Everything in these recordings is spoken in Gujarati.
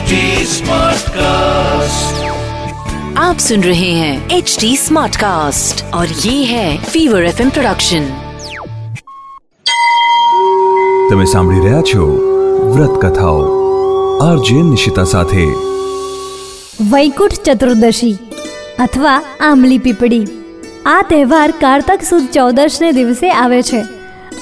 HD Smartcast. आप सुन रहे हैं एच डी स्मार्ट कास्ट और ये है फीवर एफ प्रोडक्शन તમે સાંભળી રહ્યા છો વ્રત કથાઓ આરજે નિશિતા સાથે વૈકુંઠ ચતુર્દશી અથવા આંબલી પીપળી આ તહેવાર કારતક સુદ ચૌદશને દિવસે આવે છે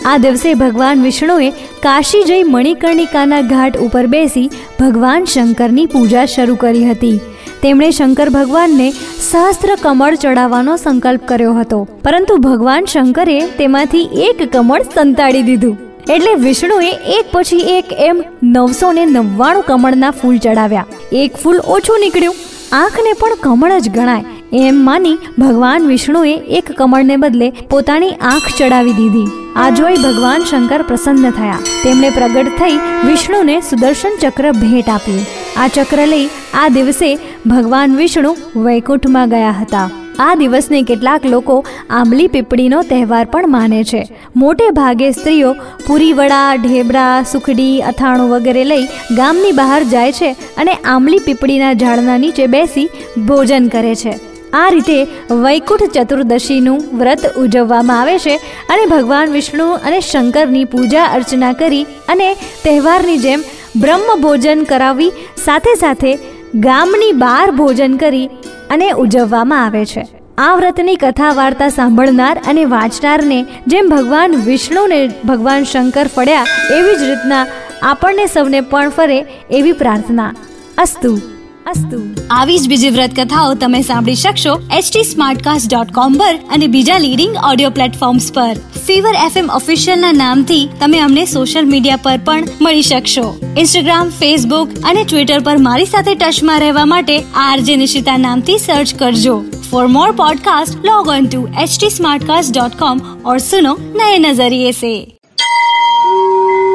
આ દિવસે ભગવાન વિષ્ણુએ કાશી જઈ મણિકર્ણિકાના ઘાટ ઉપર બેસી ભગવાન શંકરની પૂજા શરૂ કરી હતી. તેમણે શંકર ભગવાનને સહસ્ત્ર કમળ ચડાવવાનો સંકલ્પ કર્યો હતો. પરંતુ ભગવાન શંકરે તેમાંથી એક કમળ સંતાડી દીધું. એટલે વિષ્ણુએ એક પછી એક એમ નવસો ને નવ્વાણું કમળના ફૂલ ચડાવ્યા. એક ફૂલ ઓછું નીકળ્યું. આંખને પણ કમળ જ ગણાય. એમ માની ભગવાન વિષ્ણુએ એક કમળને બદલે પોતાની આંખ ચડાવી દીધી. આ જોઈ ભગવાન શંકર પ્રસન્ન થયા. તેમણે પ્રગટ થઈ વિષ્ણુને સુદર્શન ચક્ર ભેટ આપ્યું. આ ચક્ર લઈ આ દિવસે ભગવાન વિષ્ણુ વૈકુંઠમાં ગયા હતા. આ દિવસને કેટલાક લોકો આંબલી પીપળીનો તહેવાર પણ માને છે. મોટે ભાગે સ્ત્રીઓ પૂરી વડા, ઢેબરા, સુખડી, અથાણું વગેરે લઈ ગામની બહાર જાય છે અને આંબલી પીપળીના ઝાડના નીચે બેસી ભોજન કરે છે. આ રીતે વૈકુંઠ ચતુર્દશીનું વ્રત ઉજવવામાં આવે છે અને ભગવાન વિષ્ણુ અને શંકરની પૂજા અર્ચના કરી અને તહેવારની જેમ બ્રહ્મ ભોજન કરાવી સાથે સાથે ગામની બહાર ભોજન કરી અને ઉજવવામાં આવે છે. આ વ્રતની કથા વાર્તા સાંભળનાર અને વાંચનારને જેમ ભગવાન વિષ્ણુને ભગવાન શંકર ફળ્યા, એવી જ રીતના આપણને સૌને પણ ફરે એવી પ્રાર્થના. અસ્તુ. અસ્તુ. આવી જ બીજી વ્રત કથાઓ તમે સાંભળી શકશો એચટી સ્માર્ટકાસ્ટ ડોટ કોમ પર અને બીજા લીડિંગ ઓડિયો પ્લેટફોર્મ્સ પર. ફીવર એફએમ ઓફિશિયલના નામથી તમે અમને સોશિયલ મીડિયા પર પણ મળી શકશો. ઇન્સ્ટાગ્રામ ફેસબુક અને ટ્વિટર પર મારી સાથે ટચમાં રહેવા માટે આરજે નિશિતા નામથી સર્ચ કરજો. For more for more podcast log on Smartcast dot com or सुनो नए नजरिए से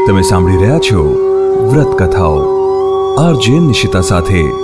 તમે સાંભળી રહ્યા છો વ્રત કથાઓ. આરજે નિશિતા સાથે